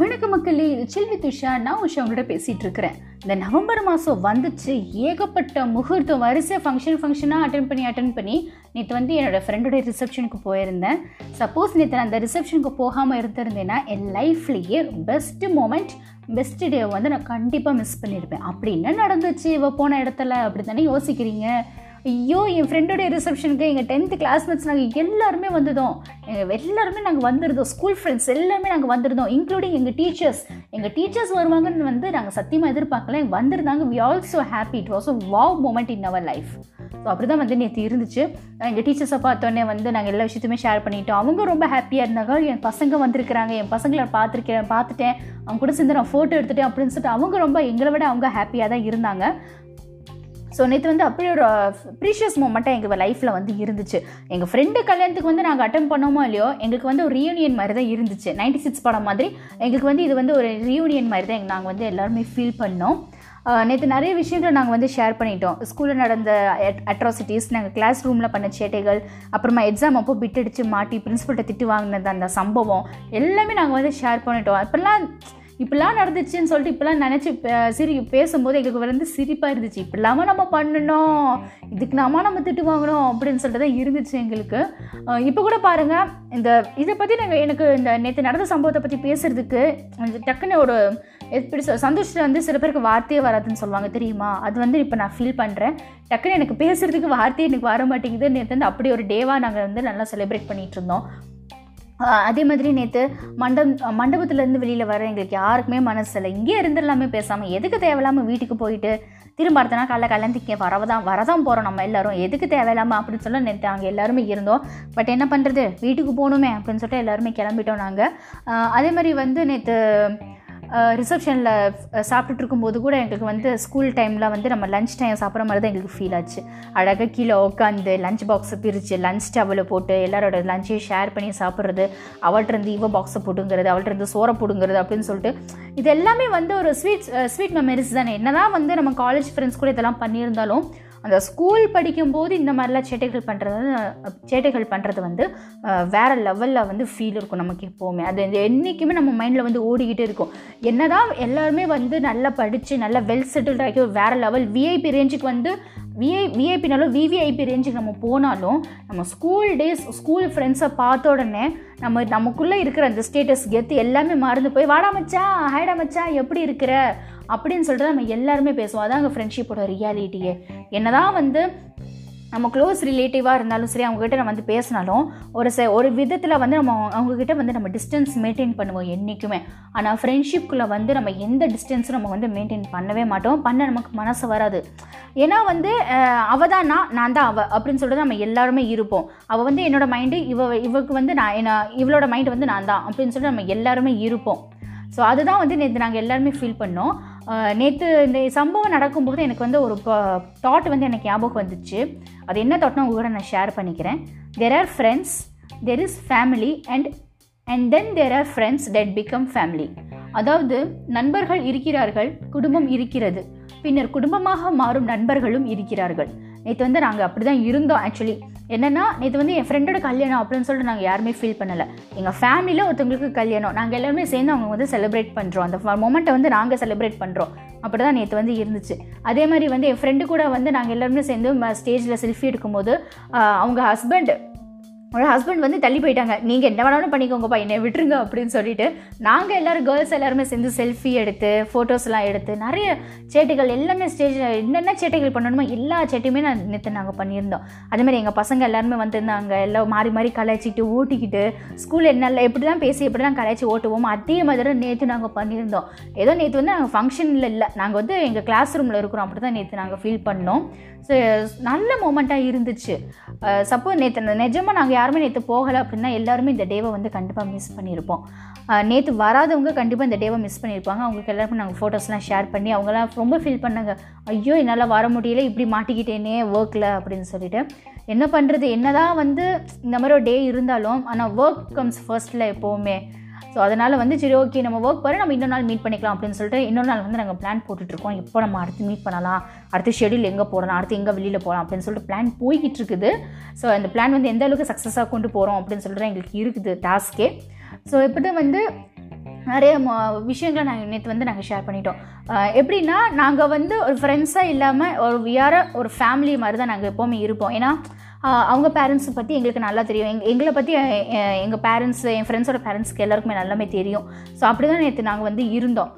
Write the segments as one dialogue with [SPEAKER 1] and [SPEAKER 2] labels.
[SPEAKER 1] வணக்க மக்களே இது செல்வி துஷா. நான் உஷா உங்களோட பேசிகிட்டு இருக்கிறேன். இந்த நவம்பர் மாதம் வந்துச்சு. ஏகப்பட்ட முகூர்த்தம் வரிசையாக ஃபங்க்ஷன் ஃபங்க்ஷனாக அட்டன் பண்ணி அட்டன் பண்ணி நேற்று வந்து என்னோடய ஃப்ரெண்டோடைய ரிசப்ஷனுக்கு போயிருந்தேன். சப்போஸ் நேற்று நான் அந்த ரிசப்ஷனுக்கு போகாமல் இருந்திருந்தேன்னா என் லைஃப்லேயே பெஸ்ட்டு மூமெண்ட் பெஸ்ட் டே வந்து நான் கண்டிப்பாக மிஸ் பண்ணியிருப்பேன் அப்படி என்ன நடந்துச்சு? இவ போன இடத்துல அப்படி தானே யோசிக்கிறீங்க? ஐயோ என் ஃப்ரெண்டோடைய ரிசப்ஷனுக்கு எங்கள் டென்த்து கிளாஸ்மேட்ஸ் நாங்கள் எல்லாருமே வந்திருந்தோம் எங்கள் எல்லாருமே நாங்கள் வந்திருந்தோம். ஸ்கூல் ஃப்ரெண்ட்ஸ் எல்லாமே நாங்கள் வந்திருந்தோம் இன்க்ளூடிங் எங்கள் டீச்சர்ஸ் எங்கள் டீச்சர்ஸ் வருவாங்கன்னு வந்து நாங்கள் சத்தியமாக எதிர்பார்க்கல. வந்திருந்தாங்க. We also happy it was a wow moment in our life so அப்படி தான் வந்து நேற்று இருந்துச்சு. எங்கள் டீச்சர்ஸை பார்த்தோன்னே வந்து நாங்கள் எல்லா விஷயத்தையுமே ஷேர் பண்ணிட்டோம். அவங்க ரொம்ப ஹாப்பியாக இருந்தாங்க. என் பசங்க வந்திருக்கிறாங்க. என் பசங்களை பார்த்துருக்கேன் பார்த்துட்டேன். அவங்க கூட சேர்ந்து நான் ஃபோட்டோ எடுத்துட்டேன் அப்படின்னு சொல்லிட்டு அவங்க ரொம்ப எங்களை விட அவங்க ஹாப்பியாக தான் இருந்தாங்க. ஸோ நேற்று வந்து அப்படி ஒரு ப்ரீஷியஸ் மூமெண்ட்டாக எங்கள் லைஃப்பில் வந்து இருந்துச்சு. எங்கள் ஃப்ரெண்டு கல்யாணத்துக்கு வந்து நாங்கள் அட்டன் பண்ணோமோ இல்லையோ எங்களுக்கு வந்து ஒரு ரீயூனியன் மாதிரி தான் இருந்துச்சு. நைன்டி சிக்ஸ் படம் மாதிரி. எங்களுக்கு வந்து இது வந்து ஒரு ரியூனியன் மாதிரி தான் நாங்கள் வந்து எல்லாருமே ஃபீல் பண்ணோம். நேற்று நிறைய விஷயங்களை நாங்கள் வந்து ஷேர் பண்ணிட்டோம். ஸ்கூலில் நடந்த அட்ராசிட்டிஸ் நாங்கள் கிளாஸ் ரூமில் பண்ண சேட்டைகள் அப்புறமா எக்ஸாம் அப்போ பிட் அடித்து மாட்டி பிரின்ஸிபல்கிட்ட திட்டு வாங்கினது அந்த சம்பவம் எல்லாமே நாங்கள் வந்து ஷேர் பண்ணிட்டோம். அப்போல்லாம் இப்படிலாம் நடந்துச்சுன்னு சொல்லிட்டு இப்படிலாம் நினச்சி சிரி பேசும்போது எங்களுக்கு வந்து சிரிப்பாக இருந்துச்சு இப்படிலாமா நம்ம பண்ணணும்? இதுக்கு நாம நம்ம திட்டு வாங்கணும் அப்படின்னு சொல்லிட்டு தான் இருந்துச்சு எங்களுக்கு. இப்போ கூட பாருங்கள் இந்த இதை பற்றி நாங்கள் எனக்கு இந்த நேற்று நடந்த சம்பவத்தை பற்றி பேசுகிறதுக்கு டக்குன்னு ஒரு எப்படி சொல் சந்தோஷத்தில் வந்து சில பேருக்கு வார்த்தையே வராதுன்னு சொல்லுவாங்க தெரியுமா? அது வந்து இப்போ நான் ஃபீல் பண்ணுறேன் டக்குன்னு எனக்கு பேசுகிறதுக்கு வார்த்தையே எனக்கு வர மாட்டேங்குது நேற்று வந்து அப்படி ஒரு டேவாக நாங்கள் வந்து நல்லா செலிப்ரேட் பண்ணிகிட்டு இருந்தோம். அதே மாதிரி நேற்று மண்டபம் மண்டபத்துலேருந்து வெளியில் வர எங்களுக்கு யாருக்குமே மனசு இல்லை. இங்கே இருந்துடலாமே பேசாமல் எதுக்கு தேவையில்லாமல் வீட்டுக்கு போயிட்டு திரும்ப அடுத்த நாள் காலைல கல்யாணத்துக்கு வரதான் வரதான் போகிறோம் நம்ம எல்லோரும். எதுக்கு தேவையில்லாமல் அப்படின்னு சொல்ல நேற்று அங்கே எல்லாருமே இருந்தோம். பட் என்ன பண்ணுறது வீட்டுக்கு போகணுமே அப்படின்னு சொல்லிட்டு எல்லாருமே கிளம்பிட்டோம் நாங்கள் அதே மாதிரி வந்து நேற்று ரிசப்ஷனில் சாப்பிட்டுட்டு இருக்கும்போது கூட எங்களுக்கு வந்து ஸ்கூல் டைமில் வந்து நம்ம லஞ்ச் டைம் சாப்பிட்ற மாதிரி தான் எங்களுக்கு ஃபீல் ஆச்சு. அழகாக கீழே உட்காந்து லஞ்ச் பாக்ஸை பிரித்து லஞ்ச் டவலை போட்டு எல்லாரோட லஞ்சையும் ஷேர் பண்ணி சாப்பிட்றது அவள்கிட்டருந்து இவ பாக்ஸை போட்டுங்கிறது அவள்கிட்ட இருந்து சோறை போடுங்கிறது அப்படின்னு சொல்லிட்டு இது எல்லாமே வந்து ஒரு ஸ்வீட் ஸ்வீட் மெமரிஸ் தானே. என்ன தான் வந்து நம்ம காலேஜ் ஃப்ரெண்ட்ஸ் கூட இதெல்லாம் பண்ணியிருந்தாலும் அந்த ஸ்கூல் படிக்கும்போது இந்த மாதிரிலாம் சேட்டைகள் பண்ணுறது சேட்டைகள் பண்ணுறது வந்து வேறு லெவலில் வந்து ஃபீல் இருக்கும் நமக்கு எப்போவுமே. அது என்றைக்குமே நம்ம மைண்டில் வந்து ஓடிக்கிட்டே இருக்கும். என்ன தான் எல்லாருமே வந்து நல்லா படித்து நல்லா வெல் செட்டில்ட் ஆகி வேறு லெவல் விஐபி ரேஞ்சுக்கு வந்து விஐ விஐபினாலும் விவிஐபி ரேஞ்சுக்கு நம்ம போனாலும் நம்ம ஸ்கூல் டேஸ் ஸ்கூல் ஃப்ரெண்ட்ஸை பார்த்த உடனே நம்ம நமக்குள்ளே இருக்கிற அந்த ஸ்டேட்டஸ் கெத்து எல்லாமே மறந்து போய் வாடா மச்சா ஹைடா மச்சா எப்படி இருக்கிற? அப்படின்னு சொல்லிட்டு நம்ம எல்லாருமே பேசுவோம். அதான் அங்கே ஃப்ரெண்ட்ஷிப்போட ரியாலிட்டியே என்னதான் வந்து நம்ம க்ளோஸ் ரிலேட்டிவாக இருந்தாலும் சரி அவங்ககிட்ட நம்ம வந்து பேசினாலும் ஒரு ச ஒரு விதத்தில் வந்து நம்ம அவங்கக்கிட்ட வந்து நம்ம டிஸ்டன்ஸ் மெயின்டைன் பண்ணுவோம் என்றைக்குமே ஆனால் ஃப்ரெண்ட்ஷிப்புக்குள்ளே வந்து நம்ம எந்த டிஸ்டன்ஸும் நம்ம வந்து மெயின்டைன் பண்ணவே மாட்டோம். பண்ண நமக்கு மனசு வராது. ஏன்னா வந்து அவள் தான் நான் நான் தான் அவள் அப்படின்னு சொல்லிட்டு நம்ம எல்லாருமே இருப்போம். அவள் வந்து என்னோடய மைண்டு இவ இவக்கு வந்து நான் என்ன இவளோட மைண்டு வந்து நான் தான் அப்படின்னு சொல்லிட்டு நம்ம எல்லாருமே இருப்போம். ஸோ அதுதான் வந்து நேற்று நாங்கள் எல்லாருமே ஃபீல் பண்ணோம். நேற்று இந்த சம்பவம் நடக்கும்போது எனக்கு வந்து ஒரு தாட் வந்து எனக்கு ஞாபகம் வந்துச்சு. அது என்ன தாட்னா உங்களோட நான் ஷேர் பண்ணிக்கிறேன். There are friends there is family and and then there are friends that become family அதாவது நண்பர்கள் இருக்கிறார்கள் குடும்பம் இருக்கிறது. பின்னர் குடும்பமாக மாறும் நண்பர்களும் இருக்கிறார்கள். நேற்று வந்து நாங்கள் அப்படி தான் இருந்தோம் ஆக்சுவலி என்னென்னா நேற்று வந்து என் ஃப்ரெண்டோட கல்யாணம் அப்படின்னு சொல்லிட்டு நாங்கள் யாருமே ஃபீல் பண்ணலை. எங்கள் ஃபேமிலியில் ஒருத்தவங்களுக்கு கல்யாணம். நாங்கள் எல்லாருமே சேர்ந்து அவங்க வந்து செலிப்ரேட் பண்ணுறோம் அந்த மொமெண்ட்டை வந்து நாங்கள் செலிப்ரேட் பண்ணுறோம் அப்படி தான் நேற்று வந்து இருந்துச்சு. அதே மாதிரி வந்து என் ஃப்ரெண்டு கூட வந்து நாங்கள் எல்லாருமே சேர்ந்து ஸ்டேஜில் செல்ஃபி எடுக்கும்போது அவங்க ஹஸ்பண்ட் ஒரு ஹஸ்பண்ட் வந்து தள்ளி போயிட்டாங்க. நீங்கள் என்ன வேணாலும் பண்ணிக்கோங்கப்பா என்னை விட்டுருங்க அப்படின்னு சொல்லிட்டு நாங்கள் எல்லோரும் கேர்ள்ஸ் எல்லாருமே சேர்ந்து செல்ஃபி எடுத்து ஃபோட்டோஸ்லாம் எடுத்து நிறைய சேட்டைகள் எல்லாமே ஸ்டேஜில் என்னென்ன சேட்டைகள் பண்ணணுமோ எல்லா சேட்டையுமே நான் நேற்று நாங்கள் பண்ணியிருந்தோம். அதேமாதிரி எங்கள் பசங்க எல்லாருமே வந்திருந்தாங்க. எல்லாம் மாறி மாறி கலாய்ச்சிட்டு ஓட்டிக்கிட்டு ஸ்கூலில் என்னெல்லாம் எப்படி தான் பேசி எப்படி தான் கலாய்ச்சி ஓட்டுவோம் அதே மாதிரி நேற்று நாங்கள் பண்ணியிருந்தோம். ஏதோ நேற்று வந்து நாங்கள் ஃபங்க்ஷனில் இல்லை. நாங்கள் வந்து எங்கள் கிளாஸ் ரூமில் இருக்கிறோம். அப்படி தான் நேற்று நாங்கள் ஃபீல் பண்ணோம். ஸோ நல்ல மூமெண்ட்டாக இருந்துச்சு. சப்போஸ் நேற்று நிஜமாக நாங்கள் யாருமே நேற்று போகலை அப்படின்னா எல்லாருமே இந்த டேவை வந்து கண்டிப்பாக மிஸ் பண்ணியிருப்போம். நேற்று வராதவங்க கண்டிப்பாக இந்த டேவை மிஸ் பண்ணியிருப்பாங்க. அவங்களுக்கு எல்லாருமே நாங்கள் ஃபோட்டோஸ்லாம் ஷேர் பண்ணி அவங்களாம் ரொம்ப ஃபீல் பண்ணாங்க. ஐயோ என்னால் வர முடியல இப்படி மாட்டிக்கிட்டேனே ஒர்க்கில் அப்படின்னு சொல்லிட்டு. என்ன பண்ணுறது என்ன தான் வந்து இந்த மாதிரி ஒரு டே இருந்தாலும் ஆனால் ஒர்க் கம்ஸ் ஃபர்ஸ்ட்டில் எப்போவுமே. ஸோ அதனால் வந்து சரி ஓகே நம்ம ஒர்க் பண்ணி நம்ம இன்னொரு நாள் மீட் பண்ணிக்கலாம் அப்படின்னு சொல்லிட்டு இன்னொரு நாள் வந்து நாங்கள் பிளான் போட்டுட்ருக்கோம். எப்போ நம்ம அடுத்து மீட் பண்ணலாம்? அடுத்து ஷெடியூல் எங்கே போகலாம் அடுத்து எங்கே வெளியில் போகலாம்? அப்படின்னு சொல்லிட்டு பிளான் போய்கிட்டு இருக்குது ஸோ அந்த பிளான் வந்து எந்த அளவுக்கு சக்ஸஸாக கொண்டு போகிறோம் அப்படின்னு சொல்லிட்டு எங்களுக்கு இருக்குது டாஸ்க்கே ஸோ எப்படி வந்து நிறைய ம- விஷயங்களை நாங்கள் நேற்று வந்து நாங்கள் ஷேர் பண்ணிட்டோம். எப்படின்னா நாங்கள் வந்து ஒரு ஃப்ரெண்ட்ஸாக இல்லாமல் ஒரு வியார ஒரு ஃபேமிலி மாதிரி தான் நாங்கள் எப்போவுமே இருப்போம். ஏன்னா அவங்க பேரண்ட்ஸை பற்றி எங்களுக்கு நல்லா தெரியும். எங் எங்களை பற்றி எங்கள் பேரண்ட்ஸ் என் ஃப்ரெண்ட்ஸோட பேரண்ட்ஸ்க்கு எல்லாருக்குமே நல்லாமே தெரியும். ஸோ அப்படி தான் நேற்று நாங்கள் வந்து இருந்தோம்.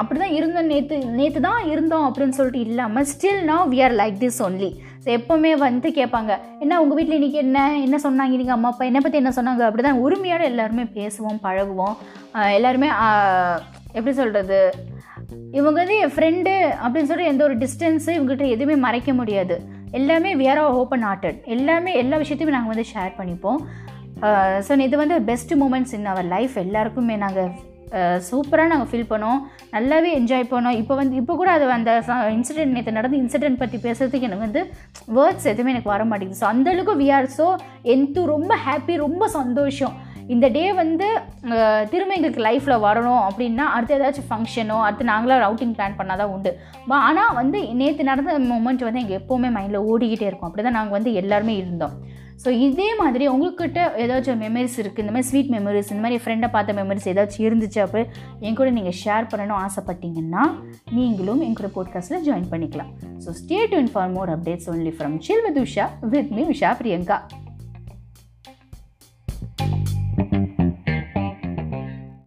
[SPEAKER 1] அப்படி தான் இருந்தோம் நேற்று நேற்று தான் இருந்தோம் அப்படின்னு சொல்லிட்டு இல்லாமல் still now we are like this only so எப்போவுமே வந்து கேட்பாங்க என்ன உங்கள் வீட்டில் இன்றைக்கி என்ன? என்ன சொன்னாங்க நீங்கள் அம்மா அப்பா? என்னை பற்றி என்ன சொன்னாங்க? அப்படி தான் உரிமையோட எல்லாருமே பேசுவோம் பழகுவோம். எல்லாருமே எப்படி சொல்கிறது இவங்க வந்து என் ஃப்ரெண்டு அப்படின்னு சொல்லிட்டு எந்த ஒரு டிஸ்டன்ஸு இவங்ககிட்ட எதுவுமே மறைக்க முடியாது. எல்லாமே வி ஆர் ஓப்பன் ஹார்ட்டட் எல்லாமே எல்லா விஷயத்தையுமே நாங்கள் வந்து ஷேர் பண்ணிப்போம். ஸோ இது வந்து best moments in our life எல்லாருக்குமே நாங்கள் சூப்பராக நாங்கள் ஃபீல் பண்ணோம் நல்லாவே என்ஜாய் பண்ணோம் இப்போ வந்து இப்போ கூட அது அந்த இன்சிடென்ட் நேற்று நடந்த இன்சிடென்ட் பற்றி பேசுறதுக்கு எனக்கு வந்து வேர்ட்ஸ் எதுவுமே எனக்கு வர மாட்டேங்குது. ஸோ அந்தளவுக்கு வி ஆர் ஸோ என்து ரொம்ப ஹாப்பி ரொம்ப சந்தோஷம். இந்த டே வந்து திரும்ப எங்களுக்கு லைஃப்பில் வரணும் அப்படின்னா அடுத்து ஏதாச்சும் ஃபங்க்ஷனோ அடுத்து நாங்களாம் ரவுட்டிங் பிளான் பண்ணால் தான் உண்டு ஆனால் வந்து நேற்று நடந்த மூமெண்ட் வந்து எங்கள் எப்போவுமே மைண்டில் ஓடிக்கிட்டே இருக்கும். அப்படி தான் நாங்கள் வந்து எல்லாருமே இருந்தோம். ஸோ இதே மாதிரி உங்கள்கிட்ட ஏதாச்சும் மெமரிஸ் இருக்குது இந்த மாதிரி ஸ்வீட் மெமரிஸ் இந்த மாதிரி ஃப்ரெண்டை பார்த்த மெமரிஸ் ஏதாச்சும் இருந்துச்சு அப்போ என் கூட நீங்கள் ஷேர் பண்ணணும் ஆசைப்பட்டீங்கன்னா நீங்களும் என் கூட போட்காஸ்ட்டில் ஜாயின் பண்ணிக்கலாம். So stay to inform more updates only from chill with Usha with me Usha Priyanka